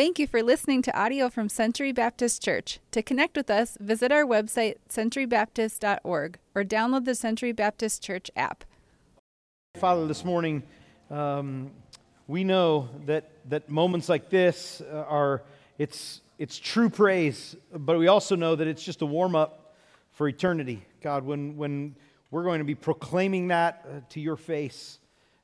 Thank you for listening to audio from Century Baptist Church. To connect with us, visit our website, centurybaptist.org, or download the Century Baptist Church app. Father, this morning, um, we know that, that moments like this uh, are, it's, it's true praise, but we also know that it's just a warm up for eternity. God, when, when we're going to be proclaiming that uh, to your face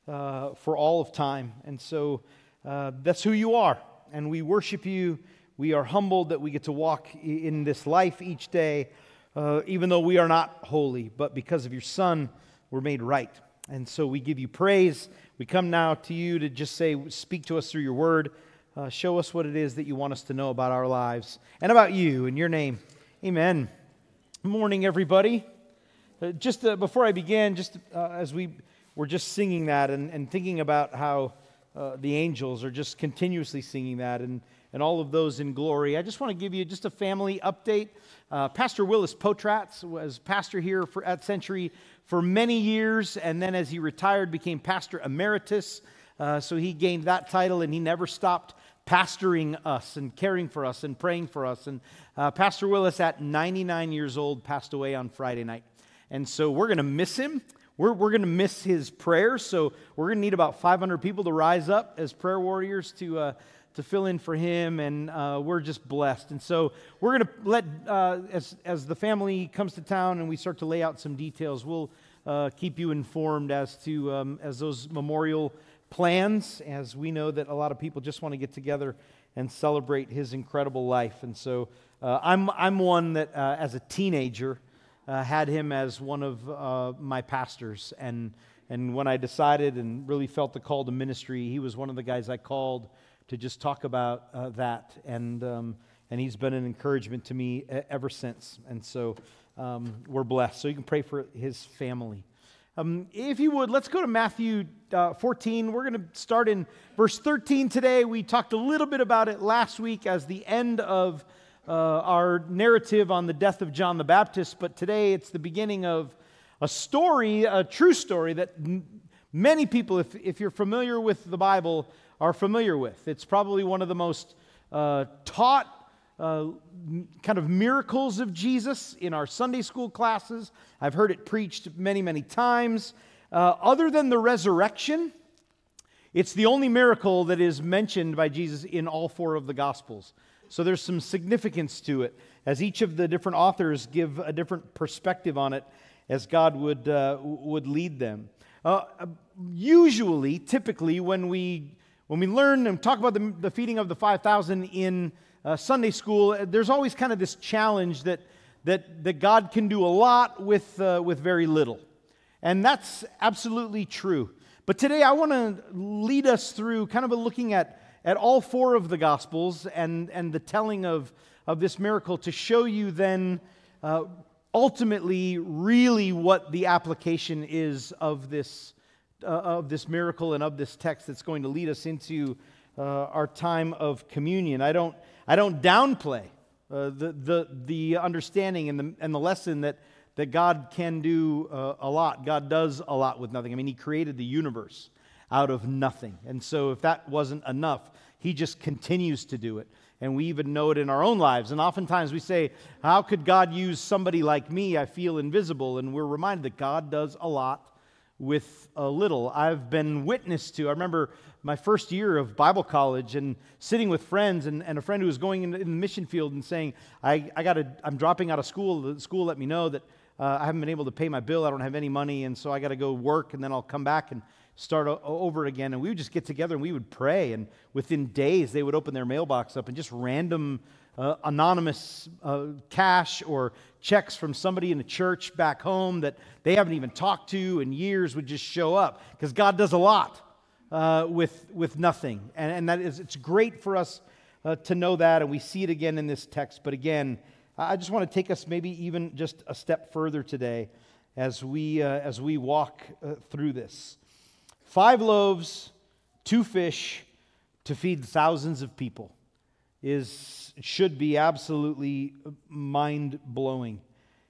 uh, for all of time. And so uh, that's who you are and we worship you. We are humbled that we get to walk in this life each day, uh, even though we are not holy, but because of your Son, we're made right. And so we give you praise. We come now to you to just say, speak to us through your word. Uh, show us what it is that you want us to know about our lives and about you in your name. Amen. Morning, everybody. Uh, just uh, before I begin, just uh, as we were just singing that and, and thinking about how uh, the angels are just continuously singing that and, and all of those in glory. I just want to give you just a family update. Uh, pastor Willis Potratz was pastor here for, at Century for many years, and then as he retired, became pastor emeritus. Uh, so he gained that title, and he never stopped pastoring us and caring for us and praying for us. And uh, Pastor Willis, at 99 years old, passed away on Friday night. And so we're going to miss him. We're, we're going to miss his prayers, so we're going to need about 500 people to rise up as prayer warriors to, uh, to fill in for him, and uh, we're just blessed. And so we're going to let, uh, as, as the family comes to town and we start to lay out some details, we'll uh, keep you informed as to um, as those memorial plans, as we know that a lot of people just want to get together and celebrate his incredible life. And so uh, I'm, I'm one that, uh, as a teenager, uh, had him as one of uh, my pastors. And, and when I decided and really felt the call to ministry, he was one of the guys I called to just talk about uh, that. And, um, and he's been an encouragement to me ever since. And so um, we're blessed. So you can pray for his family. Um, if you would, let's go to Matthew uh, 14. We're going to start in verse 13 today. We talked a little bit about it last week as the end of uh, our narrative on the death of John the Baptist, but today it's the beginning of a story, a true story that many people, if, if you're familiar with the Bible, are familiar with. It's probably one of the most uh, taught uh, kind of miracles of Jesus in our Sunday school classes. I've heard it preached many, many times. Uh, other than the resurrection, it's the only miracle that is mentioned by Jesus in all four of the Gospels. So there's some significance to it as each of the different authors give a different perspective on it as God would, uh, would lead them. Uh, usually, typically, when we, when we learn and talk about the, the feeding of the 5,000 in uh, Sunday school, there's always kind of this challenge that, that, that God can do a lot with, uh, with very little. And that's absolutely true. But today I want to lead us through kind of a looking at at all four of the Gospels and, and the telling of, of this miracle to show you then uh, ultimately really what the application is of this, uh, of this miracle and of this text that's going to lead us into uh, our time of communion. I don't, I don't downplay uh, the, the, the understanding and the, and the lesson that, that God can do uh, a lot. God does a lot with nothing. I mean, He created the universe out of nothing. And so, if that wasn't enough, he just continues to do it. And we even know it in our own lives. And oftentimes we say, How could God use somebody like me? I feel invisible. And we're reminded that God does a lot with a little. I've been witness to, I remember my first year of Bible college and sitting with friends and, and a friend who was going in, in the mission field and saying, I, I gotta, I'm dropping out of school. The school let me know that uh, I haven't been able to pay my bill. I don't have any money. And so I got to go work and then I'll come back and start o- over again. And we would just get together and we would pray. And within days, they would open their mailbox up and just random uh, anonymous uh, cash or checks from somebody in the church back home that they haven't even talked to in years would just show up because God does a lot uh, with, with nothing. And, and that is, it's great for us uh, to know that. And we see it again in this text. But again, I just want to take us maybe even just a step further today as we, uh, as we walk uh, through this. Five loaves, two fish to feed thousands of people is, should be absolutely mind blowing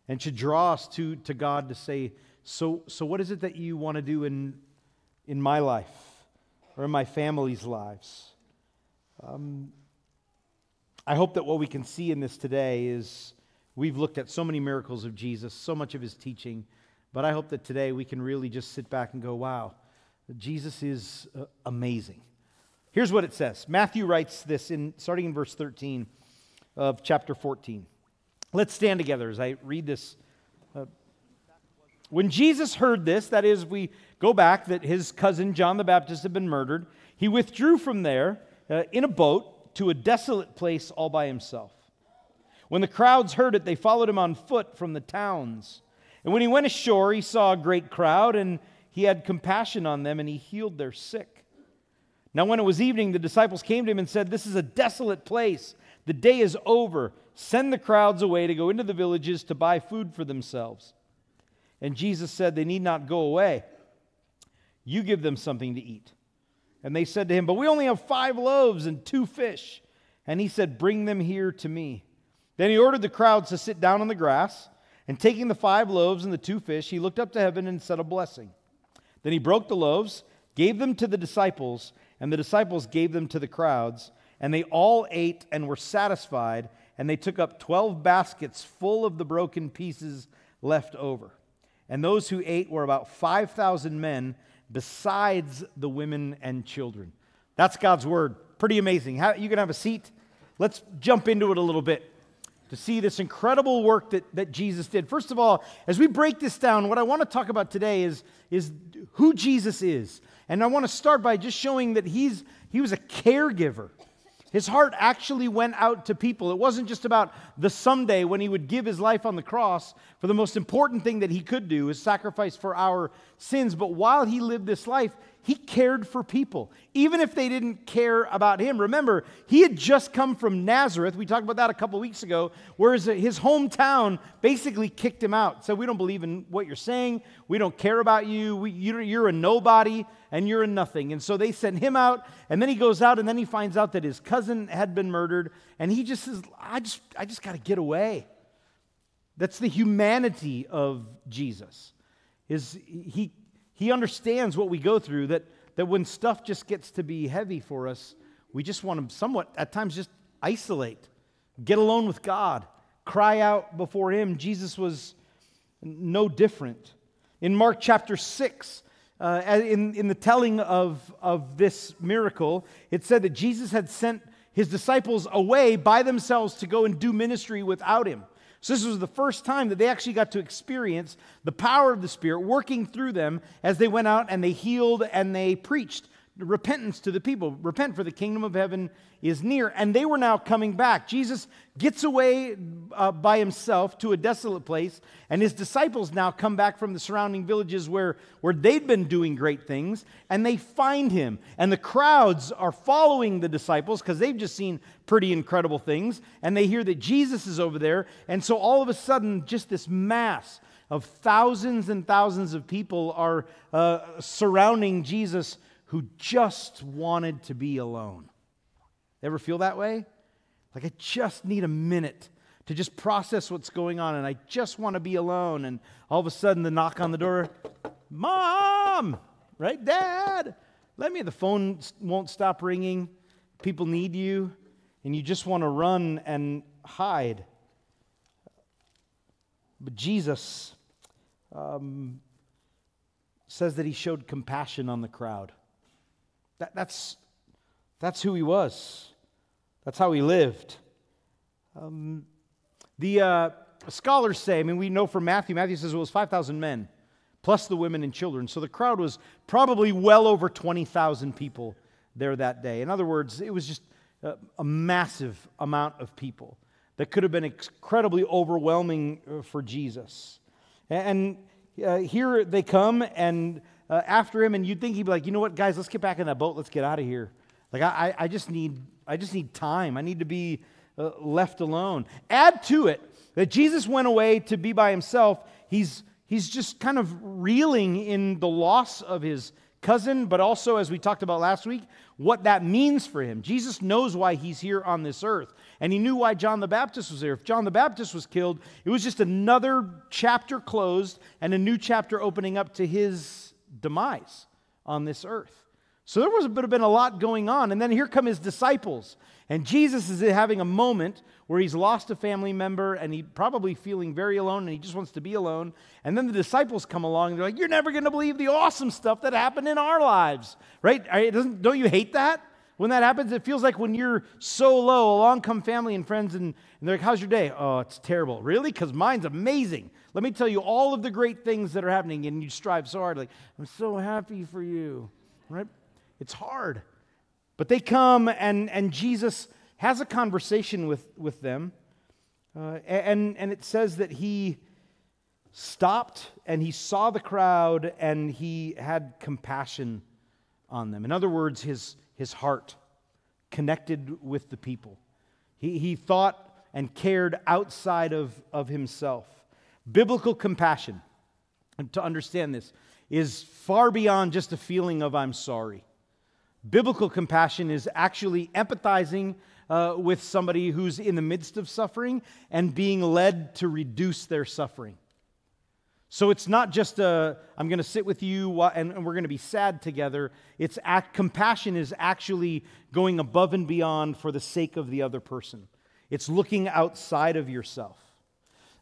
and should draw us to, to God to say, so, so what is it that you want to do in, in my life or in my family's lives? Um, I hope that what we can see in this today is we've looked at so many miracles of Jesus, so much of his teaching, but I hope that today we can really just sit back and go, wow, Jesus is uh, amazing. Here's what it says Matthew writes this in, starting in verse 13 of chapter 14. Let's stand together as I read this. Uh, when Jesus heard this, that is, we go back that his cousin John the Baptist had been murdered, he withdrew from there uh, in a boat to a desolate place all by himself. When the crowds heard it, they followed him on foot from the towns. And when he went ashore, he saw a great crowd, and he had compassion on them, and he healed their sick. Now, when it was evening, the disciples came to him and said, This is a desolate place. The day is over. Send the crowds away to go into the villages to buy food for themselves. And Jesus said, They need not go away. You give them something to eat. And they said to him, But we only have five loaves and two fish. And he said, Bring them here to me. Then he ordered the crowds to sit down on the grass. And taking the five loaves and the two fish, he looked up to heaven and said a blessing. Then he broke the loaves, gave them to the disciples, and the disciples gave them to the crowds. And they all ate and were satisfied, and they took up twelve baskets full of the broken pieces left over. And those who ate were about 5,000 men, besides the women and children. That's God's word. Pretty amazing. You can have a seat. Let's jump into it a little bit to see this incredible work that, that Jesus did. First of all, as we break this down, what I want to talk about today is, is who Jesus is. And I want to start by just showing that he's, he was a caregiver. His heart actually went out to people. It wasn't just about the someday when he would give his life on the cross for the most important thing that he could do is sacrifice for our sins. But while he lived this life, he cared for people, even if they didn't care about him. Remember, he had just come from Nazareth. We talked about that a couple weeks ago, whereas his hometown basically kicked him out. Said, We don't believe in what you're saying. We don't care about you. We, you're a nobody and you're a nothing. And so they sent him out, and then he goes out, and then he finds out that his cousin had been murdered, and he just says, I just, I just got to get away. That's the humanity of Jesus. Is he he understands what we go through, that, that when stuff just gets to be heavy for us, we just want to somewhat, at times, just isolate, get alone with God, cry out before Him. Jesus was no different. In Mark chapter 6, uh, in, in the telling of, of this miracle, it said that Jesus had sent his disciples away by themselves to go and do ministry without him. So, this was the first time that they actually got to experience the power of the Spirit working through them as they went out and they healed and they preached repentance to the people. Repent, for the kingdom of heaven is near. And they were now coming back. Jesus gets away uh, by himself to a desolate place, and his disciples now come back from the surrounding villages where, where they'd been doing great things, and they find him. And the crowds are following the disciples because they've just seen pretty incredible things, and they hear that Jesus is over there. And so all of a sudden, just this mass of thousands and thousands of people are uh, surrounding Jesus who just wanted to be alone. Ever feel that way? Like, I just need a minute to just process what's going on, and I just want to be alone. And all of a sudden, the knock on the door Mom, right? Dad, let me. The phone won't stop ringing. People need you, and you just want to run and hide. But Jesus um, says that he showed compassion on the crowd. That, that's, that's who he was, that's how he lived. Um, the uh, scholars say, I mean, we know from Matthew, Matthew says it was 5,000 men, plus the women and children. So the crowd was probably well over 20,000 people there that day. In other words, it was just a, a massive amount of people that could have been incredibly overwhelming uh, for Jesus. And uh, here they come, and uh, after him, and you'd think he'd be like, you know what, guys, let's get back in that boat. Let's get out of here. Like I, I just need, I just need time. I need to be uh, left alone. Add to it that Jesus went away to be by himself. He's he's just kind of reeling in the loss of his cousin, but also, as we talked about last week, what that means for him. Jesus knows why he's here on this earth, and he knew why John the Baptist was there. If John the Baptist was killed, it was just another chapter closed and a new chapter opening up to his demise on this earth. So there was a bit of been a lot going on. And then here come his disciples. And Jesus is having a moment where he's lost a family member and he's probably feeling very alone and he just wants to be alone. And then the disciples come along and they're like, You're never going to believe the awesome stuff that happened in our lives, right? Doesn't don't you hate that? When that happens, it feels like when you're so low, along come family and friends and, and they're like, How's your day? Oh, it's terrible. Really? Because mine's amazing. Let me tell you all of the great things that are happening. And you strive so hard, like, I'm so happy for you, right? It's hard. But they come and, and Jesus has a conversation with, with them. Uh, and, and it says that he stopped and he saw the crowd and he had compassion on them. In other words, his, his heart connected with the people. He, he thought and cared outside of, of himself. Biblical compassion, to understand this, is far beyond just a feeling of I'm sorry. Biblical compassion is actually empathizing uh, with somebody who's in the midst of suffering and being led to reduce their suffering. So it's not just a, I'm going to sit with you and, we're going to be sad together. It's act, compassion is actually going above and beyond for the sake of the other person. It's looking outside of yourself.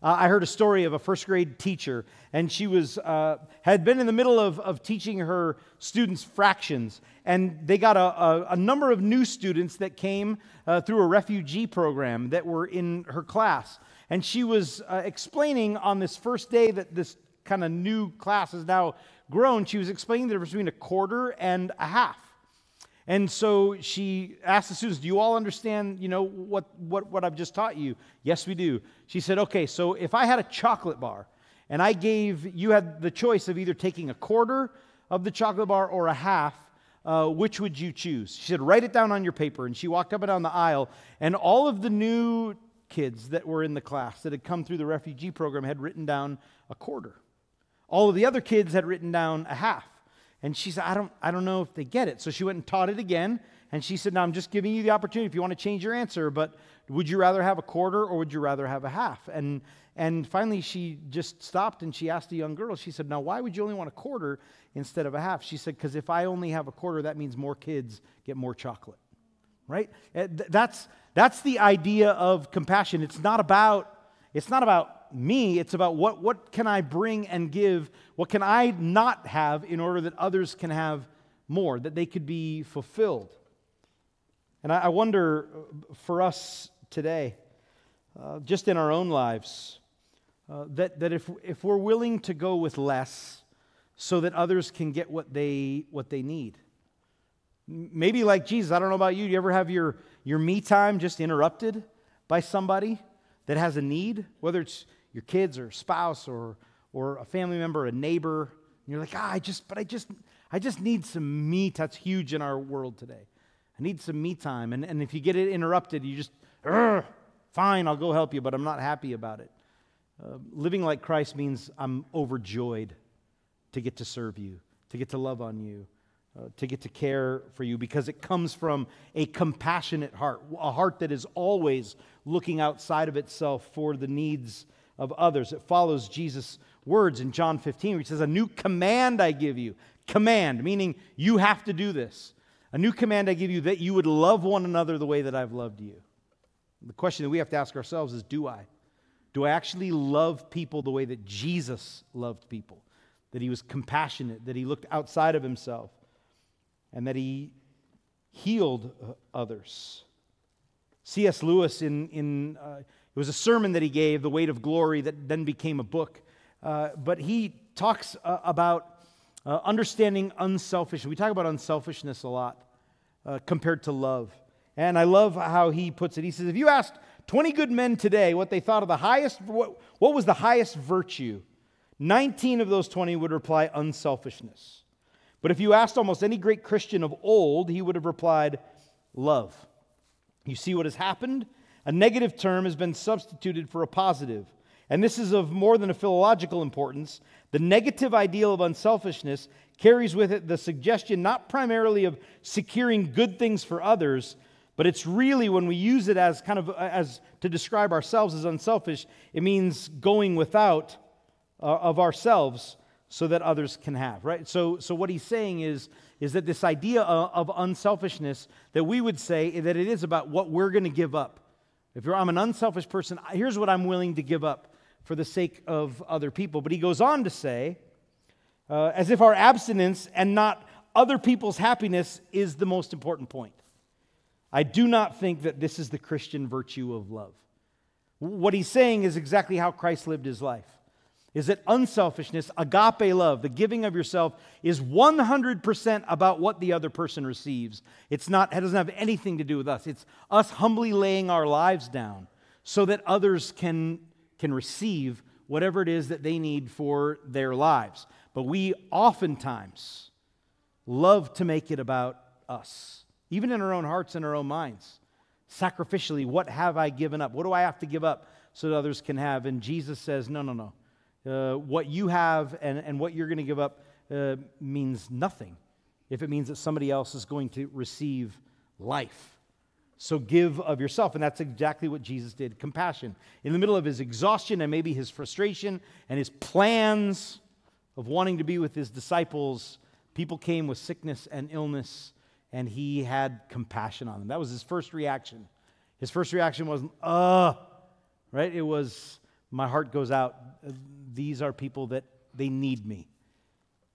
Uh, I heard a story of a first grade teacher, and she was, uh, had been in the middle of, of teaching her students fractions, and they got a, a, a number of new students that came uh, through a refugee program that were in her class. And she was uh, explaining on this first day that this kind of new class has now grown, she was explaining the difference between a quarter and a half. And so she asked the students, Do you all understand, you know, what, what, what I've just taught you? Yes, we do. She said, Okay, so if I had a chocolate bar and I gave, you had the choice of either taking a quarter of the chocolate bar or a half, uh, which would you choose? She said, Write it down on your paper. And she walked up and down the aisle, and all of the new kids that were in the class that had come through the refugee program had written down a quarter. All of the other kids had written down a half. And she said, I don't, I don't know if they get it. So she went and taught it again. And she said, Now I'm just giving you the opportunity if you want to change your answer, but would you rather have a quarter or would you rather have a half? And, and finally, she just stopped and she asked the young girl, She said, Now, why would you only want a quarter instead of a half? She said, Because if I only have a quarter, that means more kids get more chocolate. Right? Eh, that's, that's the idea of compassion. It's not about, it's not about me, it's about what, what can I bring and give? What can I not have in order that others can have more, that they could be fulfilled? And I, I wonder uh, for us today, uh, just in our own lives, uh, that, that if, if we're willing to go with less so that others can get what they, what they need. Maybe like Jesus, I don't know about you, do you ever have your, your me time just interrupted by somebody that has a need? Whether it's your kids or spouse or, or a family member, a neighbor, and you're like, ah, I just, but I just, I just need some me. That's huge in our world today. I need some me time. And, and if you get it interrupted, you just, fine, I'll go help you, but I'm not happy about it. Uh, living like Christ means I'm overjoyed to get to serve you, to get to love on you, uh, to get to care for you, because it comes from a compassionate heart, a heart that is always looking outside of itself for the needs of others. It follows Jesus' words in John 15, where he says, A new command I give you. Command, meaning you have to do this. A new command I give you that you would love one another the way that I've loved you. The question that we have to ask ourselves is Do I? Do I actually love people the way that Jesus loved people? That he was compassionate, that he looked outside of himself, and that he healed uh, others. C.S. Lewis, in, in uh, it was a sermon that he gave, The Weight of Glory, that then became a book. Uh, but he talks uh, about uh, understanding unselfish. We talk about unselfishness a lot uh, compared to love. And I love how he puts it. He says, if you asked 20 good men today what they thought of the highest, what, what was the highest virtue, 19 of those 20 would reply unselfishness. But if you asked almost any great Christian of old, he would have replied love. You see what has happened? A negative term has been substituted for a positive. And this is of more than a philological importance. The negative ideal of unselfishness carries with it the suggestion not primarily of securing good things for others, but it's really when we use it as kind of as to describe ourselves as unselfish, it means going without uh, of ourselves so that others can have, right? So so what he's saying is is that this idea of, of unselfishness, that we would say that it is about what we're going to give up. If I'm an unselfish person, here's what I'm willing to give up for the sake of other people. But he goes on to say, uh, as if our abstinence and not other people's happiness is the most important point. I do not think that this is the Christian virtue of love. What he's saying is exactly how Christ lived his life. Is that unselfishness, agape love, the giving of yourself, is 100% about what the other person receives. It's not, it doesn't have anything to do with us. It's us humbly laying our lives down so that others can, can receive whatever it is that they need for their lives. But we oftentimes love to make it about us, even in our own hearts and our own minds sacrificially, what have I given up? What do I have to give up so that others can have? And Jesus says, no, no, no. Uh, what you have and, and what you're going to give up uh, means nothing if it means that somebody else is going to receive life. So give of yourself. And that's exactly what Jesus did compassion. In the middle of his exhaustion and maybe his frustration and his plans of wanting to be with his disciples, people came with sickness and illness and he had compassion on them. That was his first reaction. His first reaction wasn't, uh, right? It was, my heart goes out. Uh, these are people that they need me.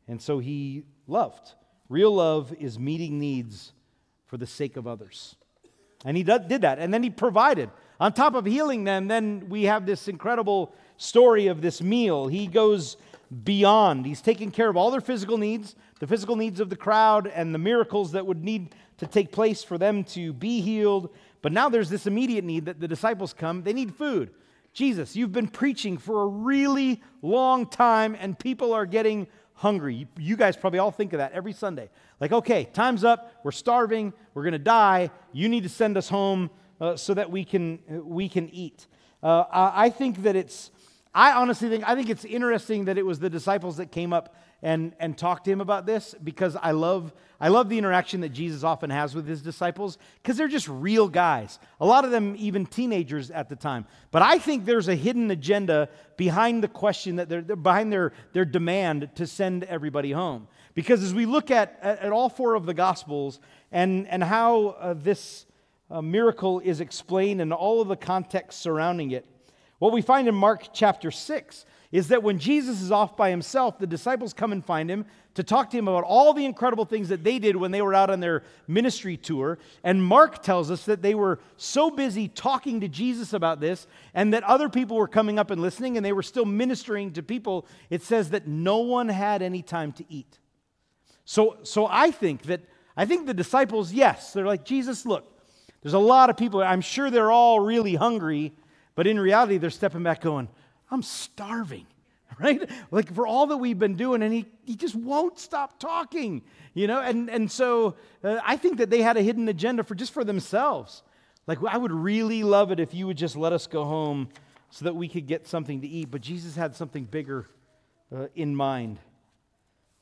And so he loved. Real love is meeting needs for the sake of others. And he did that. And then he provided. On top of healing them, then we have this incredible story of this meal. He goes beyond. He's taking care of all their physical needs, the physical needs of the crowd, and the miracles that would need to take place for them to be healed. But now there's this immediate need that the disciples come, they need food. Jesus, you've been preaching for a really long time, and people are getting hungry. You guys probably all think of that every Sunday. Like, okay, time's up. We're starving. We're going to die. You need to send us home uh, so that we can, we can eat. Uh, I think that it's I honestly think I think it's interesting that it was the disciples that came up and, and talked to him about this because I love I love the interaction that Jesus often has with his disciples because they're just real guys. A lot of them even teenagers at the time. But I think there's a hidden agenda behind the question that they're, behind their, their demand to send everybody home. Because as we look at, at, at all four of the gospels and, and how uh, this uh, miracle is explained and all of the context surrounding it, what we find in Mark chapter 6 is that when Jesus is off by himself, the disciples come and find him to talk to him about all the incredible things that they did when they were out on their ministry tour. And Mark tells us that they were so busy talking to Jesus about this and that other people were coming up and listening and they were still ministering to people. It says that no one had any time to eat. So, so I think that I think the disciples, yes, they're like, Jesus, look, there's a lot of people. I'm sure they're all really hungry. But in reality, they're stepping back going, I'm starving, right? Like for all that we've been doing, and he, he just won't stop talking, you know? And, and so uh, I think that they had a hidden agenda for just for themselves. Like, I would really love it if you would just let us go home so that we could get something to eat. But Jesus had something bigger uh, in mind.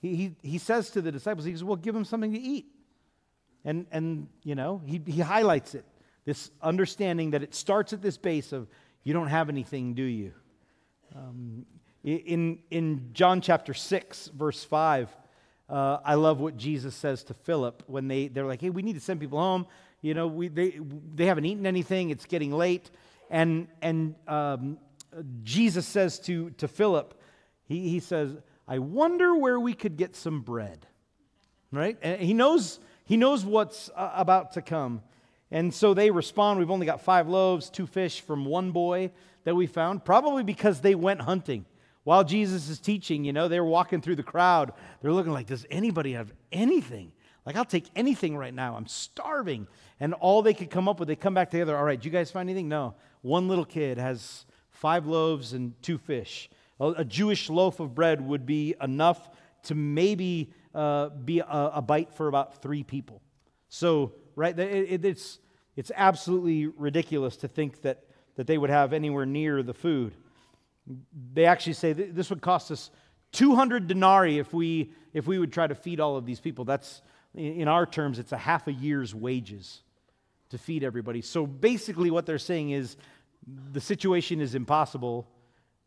He, he, he says to the disciples, He says, Well, give them something to eat. And, and you know, he, he highlights it. This understanding that it starts at this base of you don't have anything, do you? Um, in, in John chapter 6, verse 5, uh, I love what Jesus says to Philip when they, they're like, hey, we need to send people home. You know, we, they, they haven't eaten anything, it's getting late. And, and um, Jesus says to, to Philip, he, he says, I wonder where we could get some bread. Right? And he knows, he knows what's uh, about to come. And so they respond, We've only got five loaves, two fish from one boy that we found, probably because they went hunting. While Jesus is teaching, you know, they're walking through the crowd. They're looking like, Does anybody have anything? Like, I'll take anything right now. I'm starving. And all they could come up with, they come back together. All right, do you guys find anything? No. One little kid has five loaves and two fish. A Jewish loaf of bread would be enough to maybe uh, be a, a bite for about three people. So right? It, it's, it's absolutely ridiculous to think that, that they would have anywhere near the food. They actually say this would cost us 200 denarii if we, if we would try to feed all of these people. That's, in our terms, it's a half a year's wages to feed everybody. So basically, what they're saying is the situation is impossible.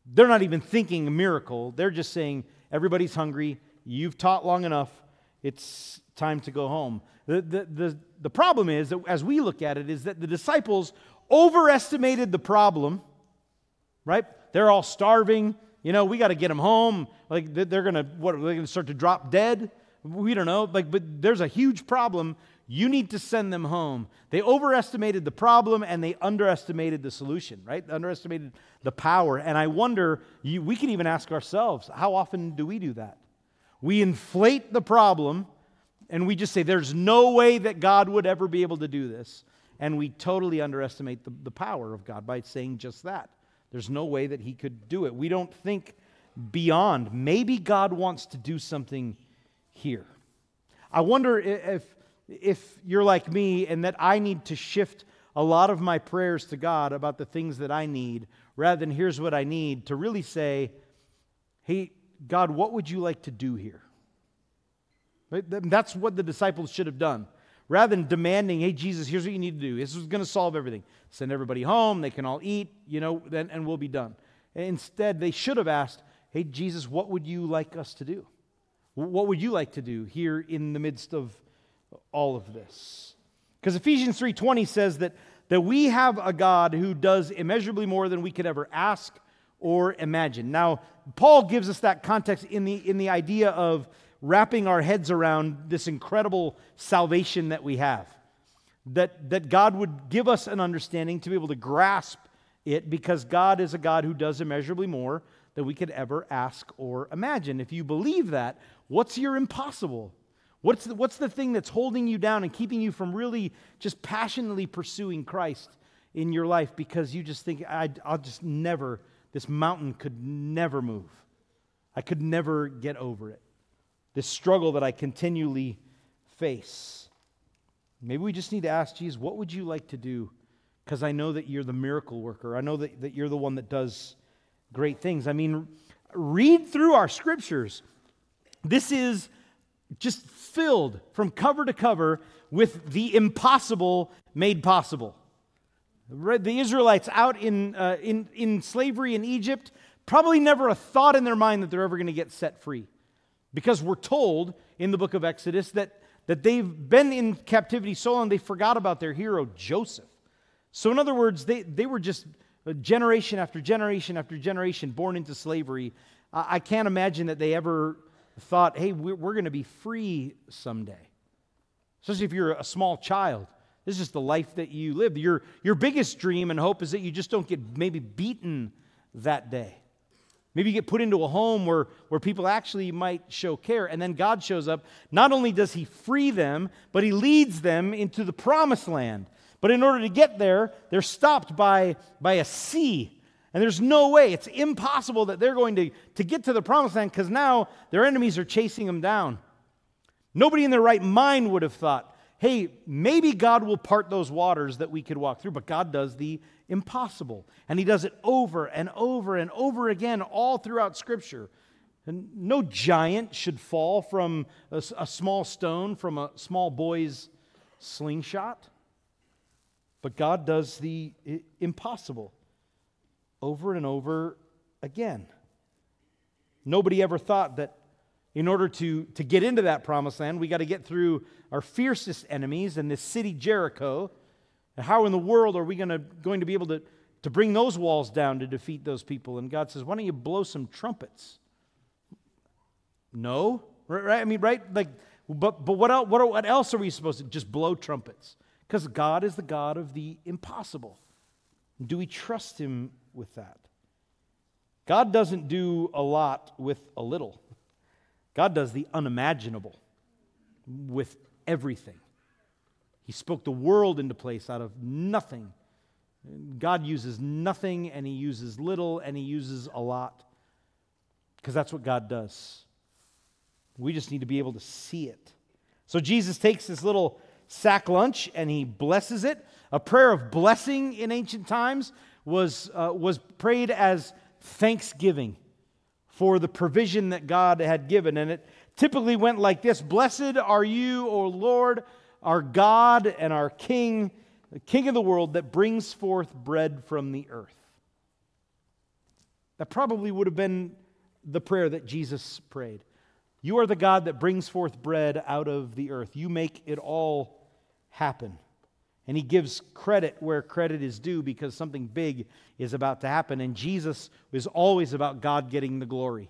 They're not even thinking a miracle. They're just saying, everybody's hungry. You've taught long enough. It's time to go home. The, the, the, the problem is that as we look at it, is that the disciples overestimated the problem, right? They're all starving. You know, we got to get them home. Like they're going to, what, are they going to start to drop dead? We don't know. Like, but there's a huge problem. You need to send them home. They overestimated the problem and they underestimated the solution, right? Underestimated the power. And I wonder, you, we can even ask ourselves, how often do we do that? We inflate the problem and we just say, there's no way that God would ever be able to do this. And we totally underestimate the, the power of God by saying just that. There's no way that He could do it. We don't think beyond. Maybe God wants to do something here. I wonder if, if you're like me and that I need to shift a lot of my prayers to God about the things that I need rather than here's what I need to really say, hey, God, what would you like to do here? That's what the disciples should have done. Rather than demanding, hey, Jesus, here's what you need to do. This is going to solve everything. Send everybody home. They can all eat, you know, then, and we'll be done. Instead, they should have asked, hey, Jesus, what would you like us to do? What would you like to do here in the midst of all of this? Because Ephesians 3.20 says that, that we have a God who does immeasurably more than we could ever ask or imagine. Now, Paul gives us that context in the, in the idea of wrapping our heads around this incredible salvation that we have. That, that God would give us an understanding to be able to grasp it because God is a God who does immeasurably more than we could ever ask or imagine. If you believe that, what's your impossible? What's the, what's the thing that's holding you down and keeping you from really just passionately pursuing Christ in your life because you just think, I, I'll just never, this mountain could never move. I could never get over it this struggle that I continually face. Maybe we just need to ask Jesus, what would you like to do? Because I know that you're the miracle worker. I know that, that you're the one that does great things. I mean, read through our scriptures. This is just filled from cover to cover with the impossible made possible. The Israelites out in, uh, in, in slavery in Egypt probably never a thought in their mind that they're ever going to get set free. Because we're told in the book of Exodus that, that they've been in captivity so long they forgot about their hero, Joseph. So, in other words, they, they were just generation after generation after generation born into slavery. I can't imagine that they ever thought, hey, we're, we're going to be free someday. Especially if you're a small child. This is the life that you live. Your, your biggest dream and hope is that you just don't get maybe beaten that day. Maybe you get put into a home where, where people actually might show care, and then God shows up. Not only does He free them, but He leads them into the promised land. But in order to get there, they're stopped by, by a sea. And there's no way, it's impossible that they're going to, to get to the promised land because now their enemies are chasing them down. Nobody in their right mind would have thought, hey, maybe God will part those waters that we could walk through, but God does the impossible. And he does it over and over and over again all throughout Scripture. And no giant should fall from a, a small stone from a small boy's slingshot. But God does the impossible over and over again. Nobody ever thought that in order to, to get into that promised land, we got to get through our fiercest enemies and this city, Jericho. And how in the world are we gonna, going to be able to, to bring those walls down to defeat those people? And God says, Why don't you blow some trumpets? No, right? right? I mean, right? Like, but, but what, else, what, what else are we supposed to just blow trumpets? Because God is the God of the impossible. Do we trust Him with that? God doesn't do a lot with a little. God does the unimaginable with everything. He spoke the world into place out of nothing. God uses nothing and he uses little and he uses a lot because that's what God does. We just need to be able to see it. So Jesus takes this little sack lunch and he blesses it. A prayer of blessing in ancient times was, uh, was prayed as thanksgiving for the provision that God had given. And it typically went like this Blessed are you, O Lord, our God and our King, the King of the world that brings forth bread from the earth. That probably would have been the prayer that Jesus prayed. You are the God that brings forth bread out of the earth. You make it all happen. And he gives credit where credit is due because something big is about to happen. And Jesus is always about God getting the glory.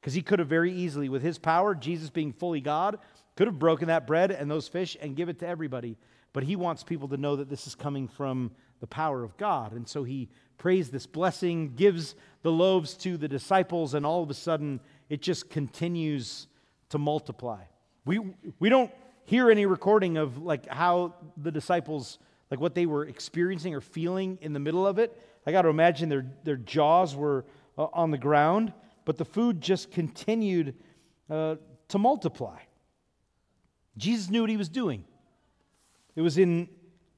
Because he could have very easily, with his power, Jesus being fully God, could have broken that bread and those fish and give it to everybody. But he wants people to know that this is coming from the power of God. And so he prays this blessing, gives the loaves to the disciples, and all of a sudden it just continues to multiply. We, we don't hear any recording of like how the disciples like what they were experiencing or feeling in the middle of it i got to imagine their, their jaws were uh, on the ground but the food just continued uh, to multiply. Jesus knew what he was doing. It was in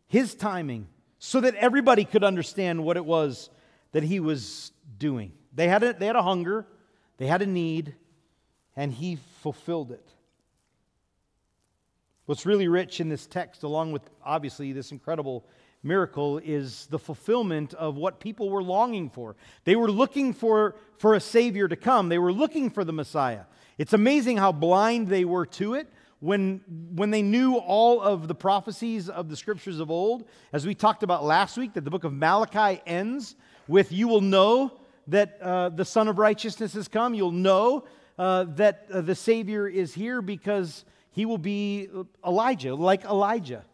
his timing so that everybody could understand what it was that he was doing. They had a, they had a hunger they had a need and he fulfilled it What's really rich in this text, along with obviously this incredible miracle, is the fulfillment of what people were longing for. They were looking for, for a Savior to come, they were looking for the Messiah. It's amazing how blind they were to it when, when they knew all of the prophecies of the scriptures of old. As we talked about last week, that the book of Malachi ends with, You will know that uh, the Son of Righteousness has come. You'll know uh, that uh, the Savior is here because he will be Elijah, like Elijah.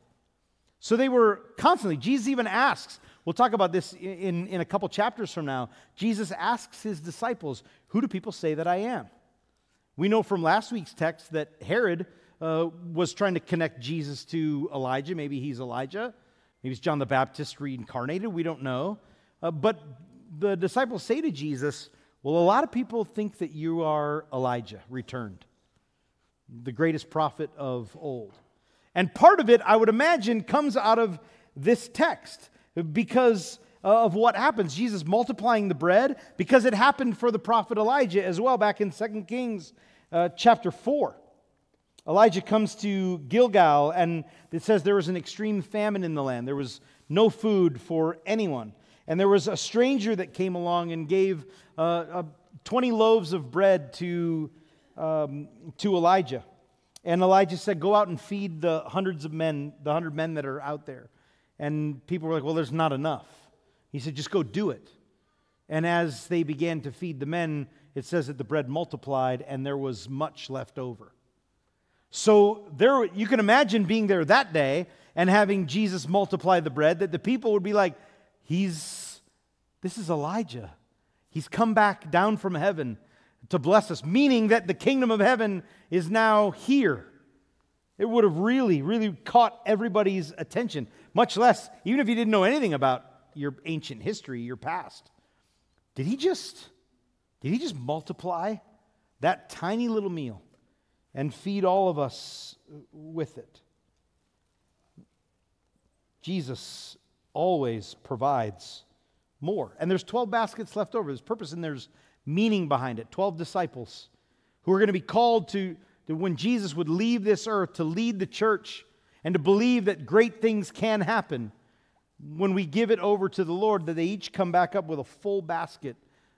So they were constantly, Jesus even asks, we'll talk about this in, in a couple chapters from now. Jesus asks his disciples, Who do people say that I am? We know from last week's text that Herod uh, was trying to connect Jesus to Elijah. Maybe he's Elijah. Maybe it's John the Baptist reincarnated. We don't know. Uh, but the disciples say to Jesus, Well, a lot of people think that you are Elijah returned the greatest prophet of old. And part of it, I would imagine, comes out of this text because of what happens. Jesus multiplying the bread, because it happened for the prophet Elijah as well back in 2 Kings uh, chapter 4. Elijah comes to Gilgal, and it says there was an extreme famine in the land. There was no food for anyone. And there was a stranger that came along and gave uh, uh, 20 loaves of bread to um, to Elijah. And Elijah said, Go out and feed the hundreds of men, the hundred men that are out there. And people were like, Well, there's not enough. He said, Just go do it. And as they began to feed the men, it says that the bread multiplied and there was much left over. So there you can imagine being there that day and having Jesus multiply the bread that the people would be like, He's this is Elijah. He's come back down from heaven to bless us, meaning that the kingdom of heaven is now here. It would have really, really caught everybody's attention, much less, even if you didn't know anything about your ancient history, your past. Did he just, did he just multiply that tiny little meal and feed all of us with it? Jesus always provides more. And there's 12 baskets left over. There's purpose and there's meaning behind it 12 disciples who are going to be called to, to, when Jesus would leave this earth, to lead the church and to believe that great things can happen when we give it over to the Lord, that they each come back up with a full basket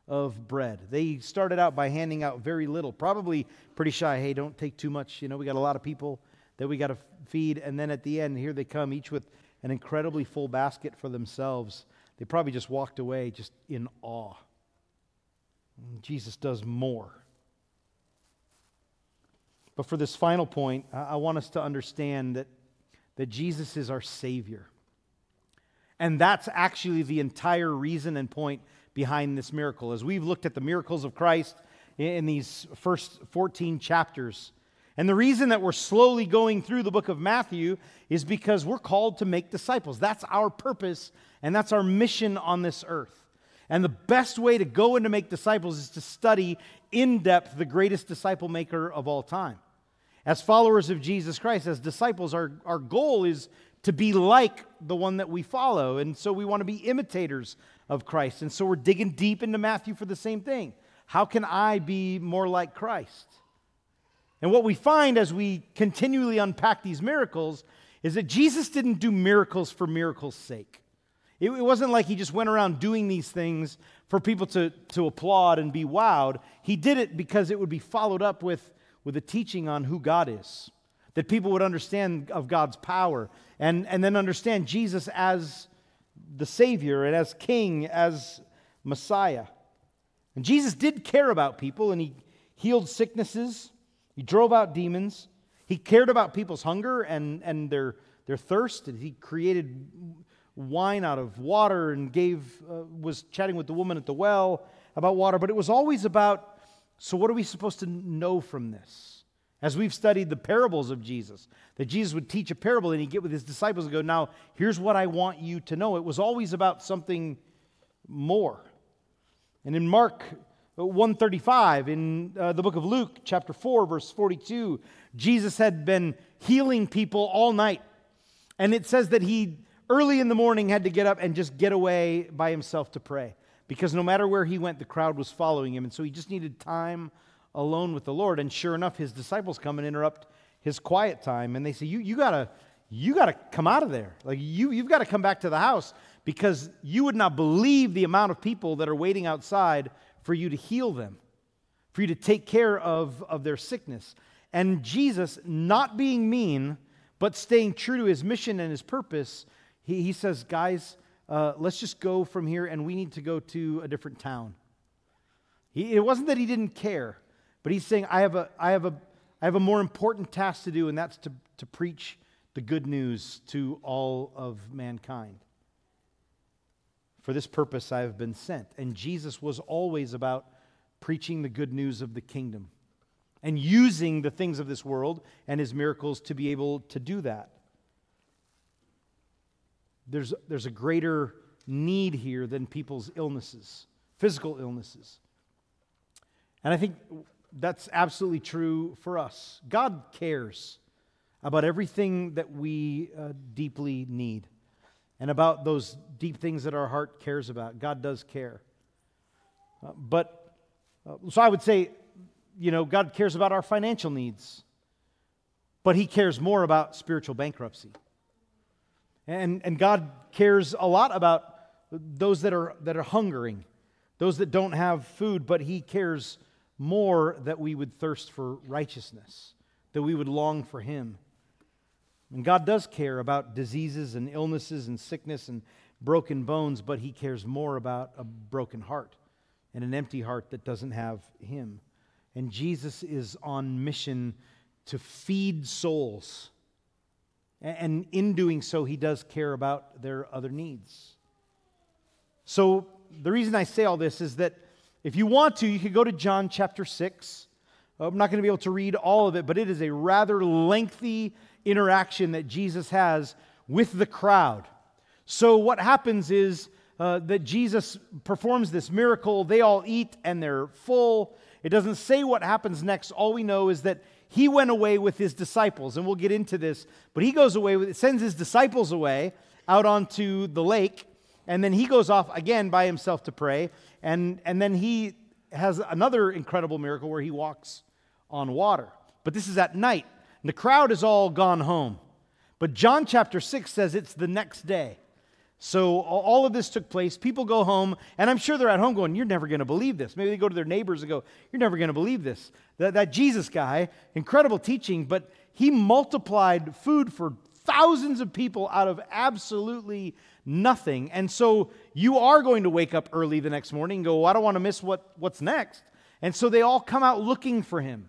of bread. They started out by handing out very little, probably pretty shy. Hey, don't take too much. You know, we got a lot of people that we got to feed. And then at the end, here they come, each with an incredibly full basket for themselves. They probably just walked away just in awe. Jesus does more. But for this final point, I want us to understand that, that Jesus is our Savior. And that's actually the entire reason and point behind this miracle. As we've looked at the miracles of Christ in these first 14 chapters, and the reason that we're slowly going through the book of Matthew is because we're called to make disciples. That's our purpose, and that's our mission on this earth. And the best way to go and to make disciples is to study in depth the greatest disciple maker of all time. As followers of Jesus Christ, as disciples, our, our goal is to be like the one that we follow. And so we want to be imitators of Christ. And so we're digging deep into Matthew for the same thing. How can I be more like Christ? And what we find as we continually unpack these miracles is that Jesus didn't do miracles for miracles' sake. It, it wasn't like he just went around doing these things for people to, to applaud and be wowed. He did it because it would be followed up with, with a teaching on who God is, that people would understand of God's power, and, and then understand Jesus as the Savior and as King, as Messiah. And Jesus did care about people, and he healed sicknesses, he drove out demons, he cared about people's hunger and, and their, their thirst, and he created wine out of water and gave, uh, was chatting with the woman at the well about water, but it was always about so, what are we supposed to know from this? As we've studied the parables of Jesus, that Jesus would teach a parable and he'd get with his disciples and go, Now, here's what I want you to know. It was always about something more. And in Mark 135, in uh, the book of Luke, chapter 4, verse 42, Jesus had been healing people all night. And it says that he, early in the morning, had to get up and just get away by himself to pray because no matter where he went, the crowd was following him. And so he just needed time alone with the Lord. And sure enough, his disciples come and interrupt his quiet time. And they say, You, you gotta, you gotta come out of there. Like you, you've got to come back to the house because you would not believe the amount of people that are waiting outside for you to heal them, for you to take care of, of their sickness. And Jesus, not being mean, but staying true to his mission and his purpose, he, he says, Guys, uh, let's just go from here and we need to go to a different town. He, it wasn't that he didn't care, but he's saying, I have, a, I, have a, I have a more important task to do, and that's to, to preach the good news to all of mankind. For this purpose I have been sent. And Jesus was always about preaching the good news of the kingdom and using the things of this world and his miracles to be able to do that there's, there's a greater need here than people's illnesses, physical illnesses. And I think that's absolutely true for us. God cares about everything that we uh, deeply need and about those deep things that our heart cares about. God does care. Uh, but, uh, so I would say, you know, God cares about our financial needs, but He cares more about spiritual bankruptcy. And, and God cares a lot about those that are, that are hungering, those that don't have food, but He cares more that we would thirst for righteousness, that we would long for Him. And God does care about diseases and illnesses and sickness and broken bones, but He cares more about a broken heart and an empty heart that doesn't have Him. And Jesus is on mission to feed souls and in doing so, he does care about their other needs. So, the reason I say all this is that if you want to, you could go to John chapter 6. I'm not going to be able to read all of it, but it is a rather lengthy interaction that Jesus has with the crowd. So, what happens is uh, that Jesus performs this miracle. They all eat and they're full. It doesn't say what happens next. All we know is that he went away with his disciples, and we'll get into this, but he goes away with, sends his disciples away out onto the lake, and then he goes off again by himself to pray, and, and then he has another incredible miracle where he walks on water. But this is at night. And the crowd has all gone home. But John chapter 6 says it's the next day. So all of this took place. People go home, and I'm sure they're at home going, You're never going to believe this. Maybe they go to their neighbors and go, You're never going to believe this. That, that Jesus guy, incredible teaching, but he multiplied food for thousands of people out of absolutely nothing. And so you are going to wake up early the next morning and go, well, I don't want to miss what, what's next. And so they all come out looking for him.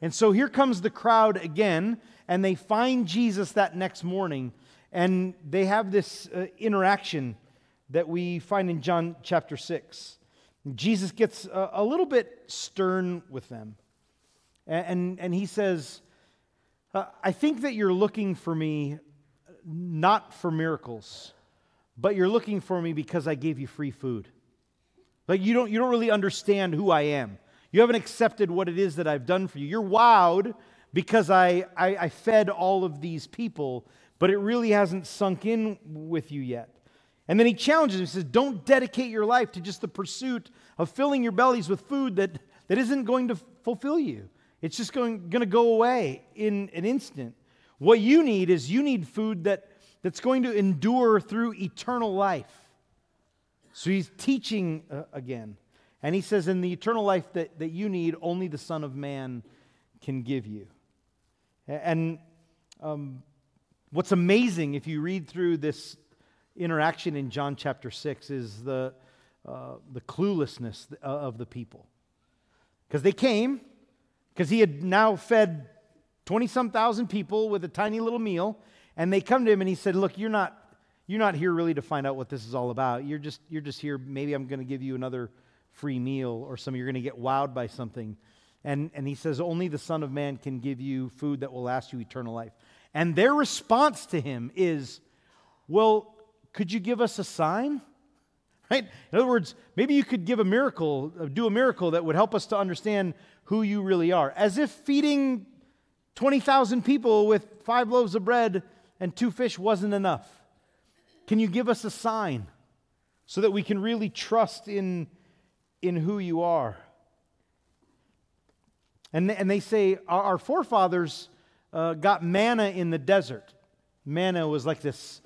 And so here comes the crowd again, and they find Jesus that next morning and they have this uh, interaction that we find in John chapter 6. Jesus gets a, a little bit stern with them. And, and, and he says, uh, I think that you're looking for me not for miracles, but you're looking for me because I gave you free food. Like you don't, you don't really understand who I am. You haven't accepted what it is that I've done for you. You're wowed because I, I, I fed all of these people, but it really hasn't sunk in with you yet. And then he challenges him. He says, Don't dedicate your life to just the pursuit of filling your bellies with food that, that isn't going to fulfill you. It's just going, going to go away in an instant. What you need is you need food that, that's going to endure through eternal life. So he's teaching uh, again. And he says, In the eternal life that, that you need, only the Son of Man can give you. And um, what's amazing if you read through this interaction in John chapter 6 is the, uh, the cluelessness uh, of the people. Because they came, because he had now fed 20 some thousand people with a tiny little meal, and they come to him and he said, Look, you're not. You're not here really to find out what this is all about. You're just, you're just here. Maybe I'm going to give you another free meal, or some you're going to get wowed by something. And, and he says, Only the Son of Man can give you food that will last you eternal life. And their response to him is, Well, could you give us a sign? Right? In other words, maybe you could give a miracle, uh, do a miracle that would help us to understand who you really are. As if feeding 20,000 people with five loaves of bread and two fish wasn't enough. Can you give us a sign so that we can really trust in, in who you are? And, and they say, Our, our forefathers uh, got manna in the desert. Manna was like this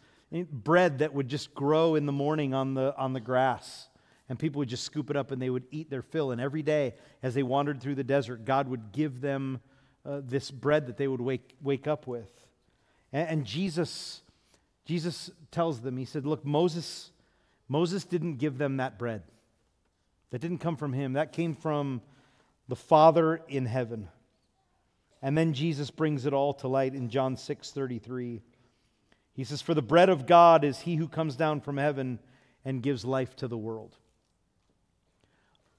bread that would just grow in the morning on the, on the grass. And people would just scoop it up and they would eat their fill. And every day, as they wandered through the desert, God would give them uh, this bread that they would wake, wake up with. And, and Jesus, Jesus tells them, He said, Look, Moses, Moses didn't give them that bread. That didn't come from him. That came from the Father in heaven. And then Jesus brings it all to light in John 6 33. He says, For the bread of God is he who comes down from heaven and gives life to the world.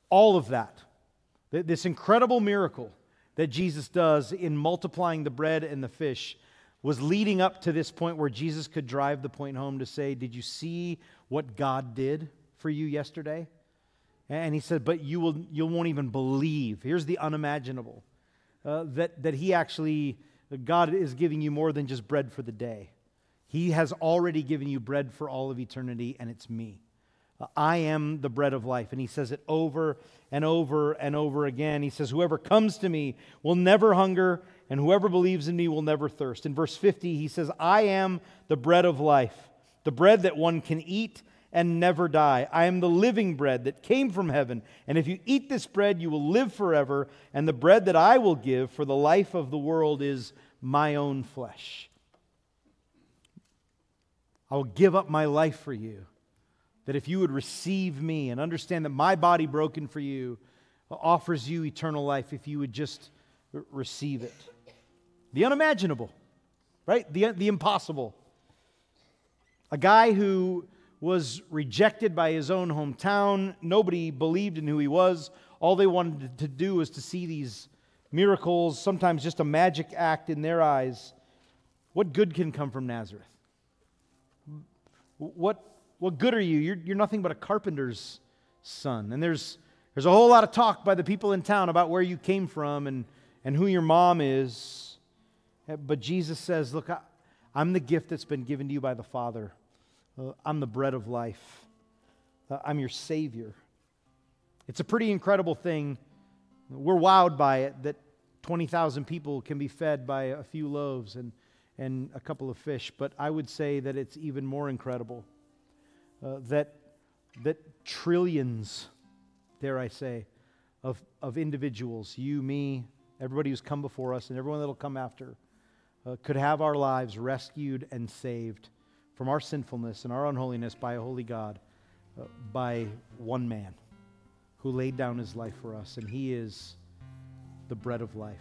All of that, this incredible miracle that Jesus does in multiplying the bread and the fish, was leading up to this point where Jesus could drive the point home to say, Did you see what God did for you yesterday? And he said, But you, will, you won't even believe. Here's the unimaginable uh, that, that he actually, God is giving you more than just bread for the day. He has already given you bread for all of eternity, and it's me. I am the bread of life. And he says it over and over and over again. He says, Whoever comes to me will never hunger, and whoever believes in me will never thirst. In verse 50, he says, I am the bread of life, the bread that one can eat and never die. I am the living bread that came from heaven. And if you eat this bread, you will live forever. And the bread that I will give for the life of the world is my own flesh. I will give up my life for you. That if you would receive me and understand that my body broken for you offers you eternal life, if you would just receive it. The unimaginable, right? The, the impossible. A guy who was rejected by his own hometown. Nobody believed in who he was. All they wanted to do was to see these miracles, sometimes just a magic act in their eyes. What good can come from Nazareth? What, what good are you? You're, you're nothing but a carpenter's son. And there's, there's a whole lot of talk by the people in town about where you came from and, and who your mom is. But Jesus says, Look, I, I'm the gift that's been given to you by the Father. Uh, I'm the bread of life. Uh, I'm your Savior. It's a pretty incredible thing. We're wowed by it that 20,000 people can be fed by a few loaves and and a couple of fish. But I would say that it's even more incredible uh, that, that trillions, dare I say, of, of individuals, you, me, everybody who's come before us, and everyone that'll come after, uh, could have our lives rescued and saved from our sinfulness and our unholiness by a holy God, uh, by one man who laid down his life for us, and he is the bread of life.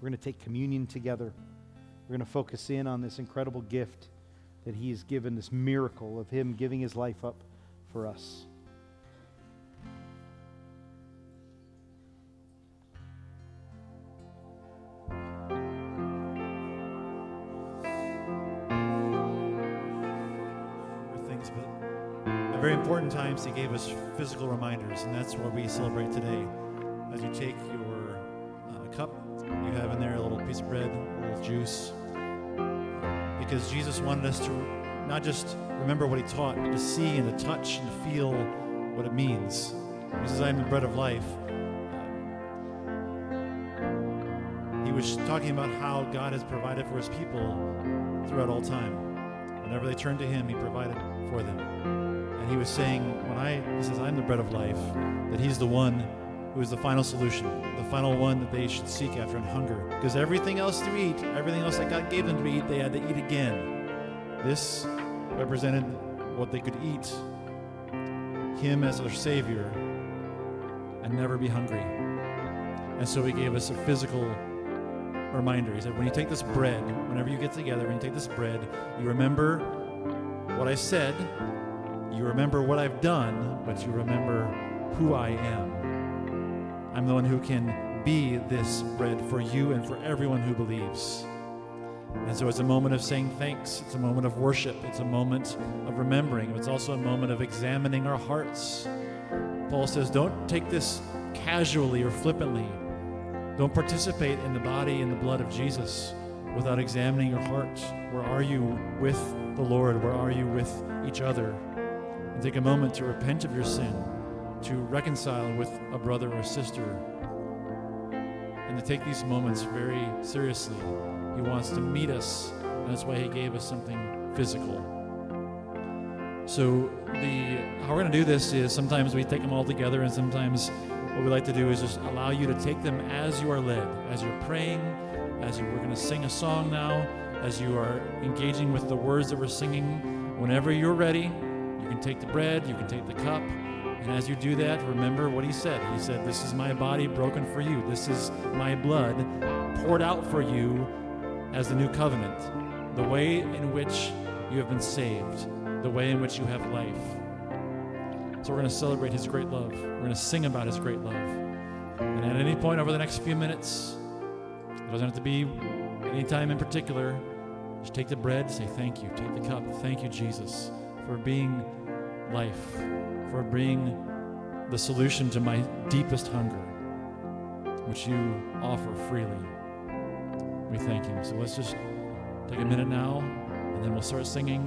We're going to take communion together. We're going to focus in on this incredible gift that He has given, this miracle of Him giving His life up for us. Important times, He gave us physical reminders, and that's what we celebrate today. As you take your uh, cup, you have in there a little piece of bread, a little juice because Jesus wanted us to not just remember what he taught, but to see and to touch and to feel what it means. He says, I am the bread of life. He was talking about how God has provided for his people throughout all time. Whenever they turned to him, he provided for them. And he was saying, when I, he says, I'm the bread of life, that he's the one who is the final solution, the final one that they should seek after and hunger. Because everything else to eat, everything else that God gave them to eat, they had to eat again. This represented what they could eat Him as their Savior and never be hungry. And so He gave us a physical reminder. He said, when you take this bread, whenever you get together, when you take this bread, you remember what I said, you remember what I've done, but you remember who I am. I'm the one who can be this bread for you and for everyone who believes. And so it's a moment of saying thanks. It's a moment of worship. It's a moment of remembering. It's also a moment of examining our hearts. Paul says, don't take this casually or flippantly. Don't participate in the body and the blood of Jesus without examining your heart. Where are you with the Lord? Where are you with each other? And take a moment to repent of your sin to reconcile with a brother or sister, and to take these moments very seriously. He wants to meet us, and that's why He gave us something physical. So, the how we're going to do this is sometimes we take them all together, and sometimes what we like to do is just allow you to take them as you are led, as you're praying, as you, we're going to sing a song now, as you are engaging with the words that we're singing. Whenever you're ready, can take the bread, you can take the cup, and as you do that, remember what he said. He said, This is my body broken for you. This is my blood poured out for you as the new covenant, the way in which you have been saved, the way in which you have life. So we're going to celebrate his great love. We're going to sing about his great love. And at any point over the next few minutes, it doesn't have to be any time in particular, just take the bread, say thank you. Take the cup, thank you, Jesus, for being life for being the solution to my deepest hunger, which you offer freely. We thank Him. So let's just take a minute now, and then we'll start singing.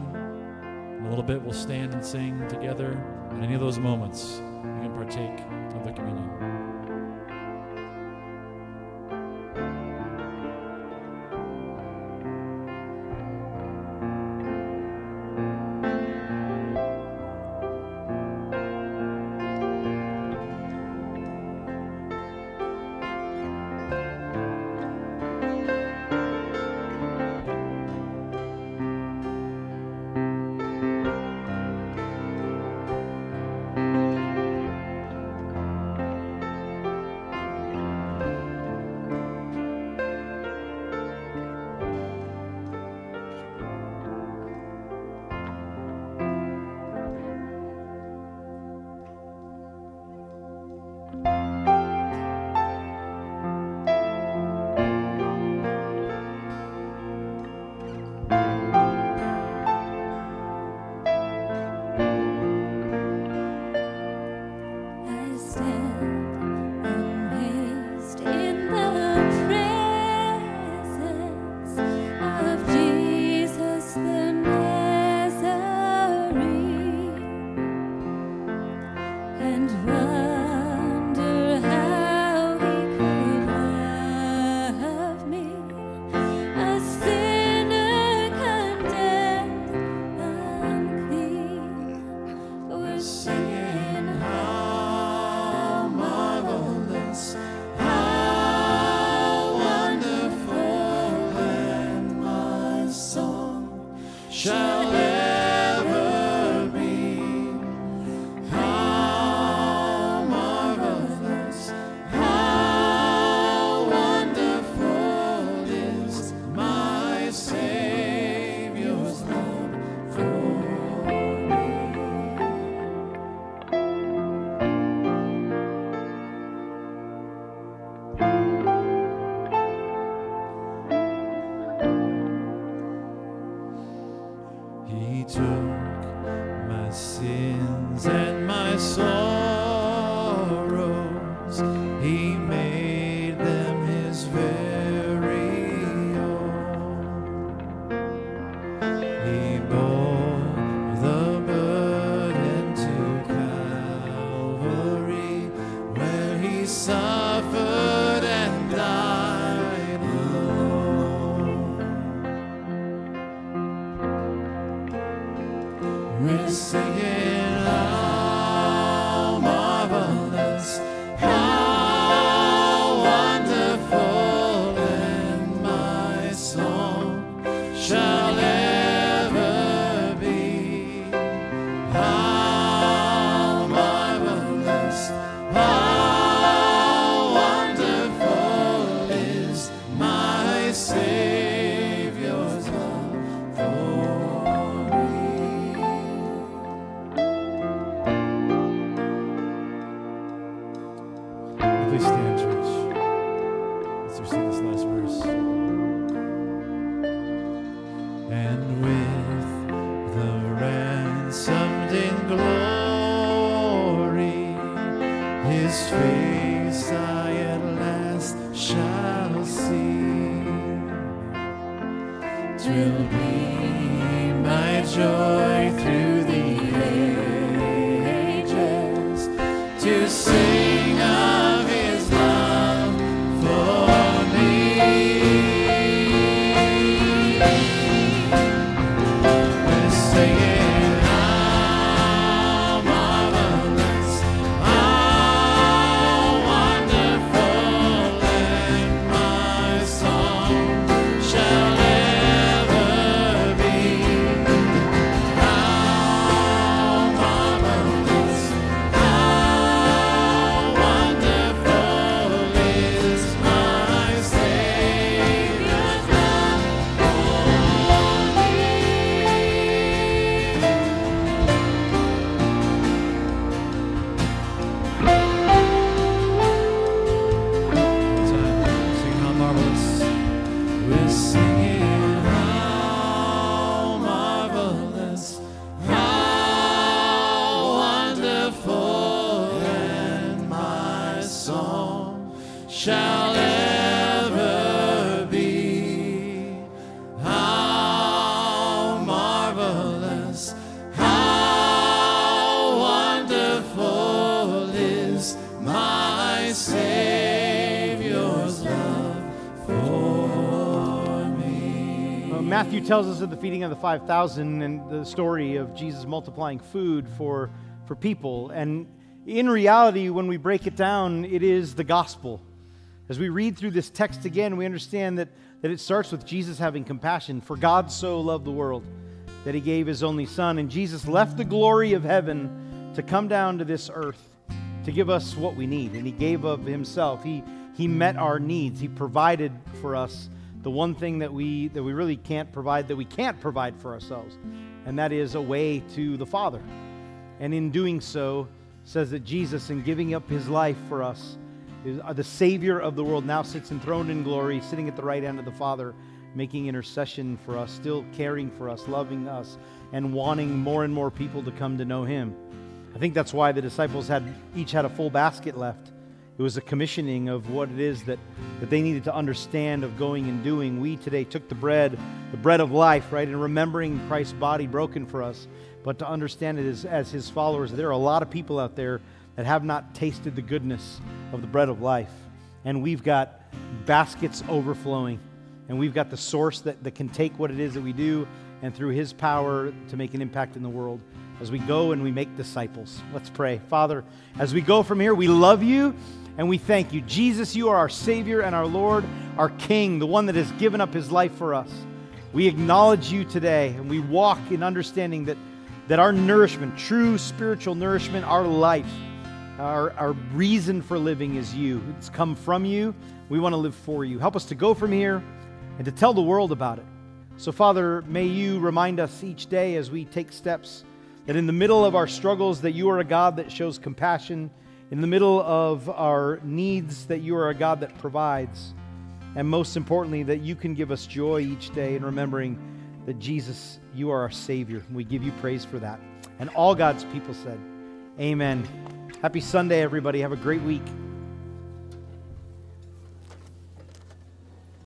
In a little bit, we'll stand and sing together. In any of those moments, you can partake of the communion. Tells us of the feeding of the 5,000 and the story of Jesus multiplying food for, for people. And in reality, when we break it down, it is the gospel. As we read through this text again, we understand that, that it starts with Jesus having compassion. For God so loved the world that he gave his only Son. And Jesus left the glory of heaven to come down to this earth to give us what we need. And he gave of himself. He, he met our needs. He provided for us the one thing that we, that we really can't provide, that we can't provide for ourselves. And that is a way to the Father. And in doing so, says that Jesus, in giving up his life for us, is uh, the Savior of the world, now sits enthroned in glory, sitting at the right hand of the Father, making intercession for us, still caring for us, loving us, and wanting more and more people to come to know him. I think that's why the disciples had each had a full basket left. It was a commissioning of what it is that, that they needed to understand of going and doing. We today took the bread, the bread of life, right, and remembering Christ's body broken for us. But to understand it as, as his followers, there are a lot of people out there that have not tasted the goodness of the bread of life. And we've got baskets overflowing. And we've got the source that, that can take what it is that we do and through his power to make an impact in the world as we go and we make disciples. Let's pray. Father, as we go from here, we love you and we thank you. Jesus, you are our Savior and our Lord, our King, the one that has given up his life for us. We acknowledge you today and we walk in understanding that, that our nourishment, true spiritual nourishment, our life, our, our reason for living is you. It's come from you. We want to live for you. Help us to go from here and to tell the world about it. So, Father, may you remind us each day as we take steps that in the middle of our struggles that you are a God that shows compassion, in the middle of our needs that you are a God that provides, and most importantly that you can give us joy each day in remembering that Jesus, you are our Savior. We give you praise for that. And all God's people said, Amen. Happy Sunday, everybody. Have a great week.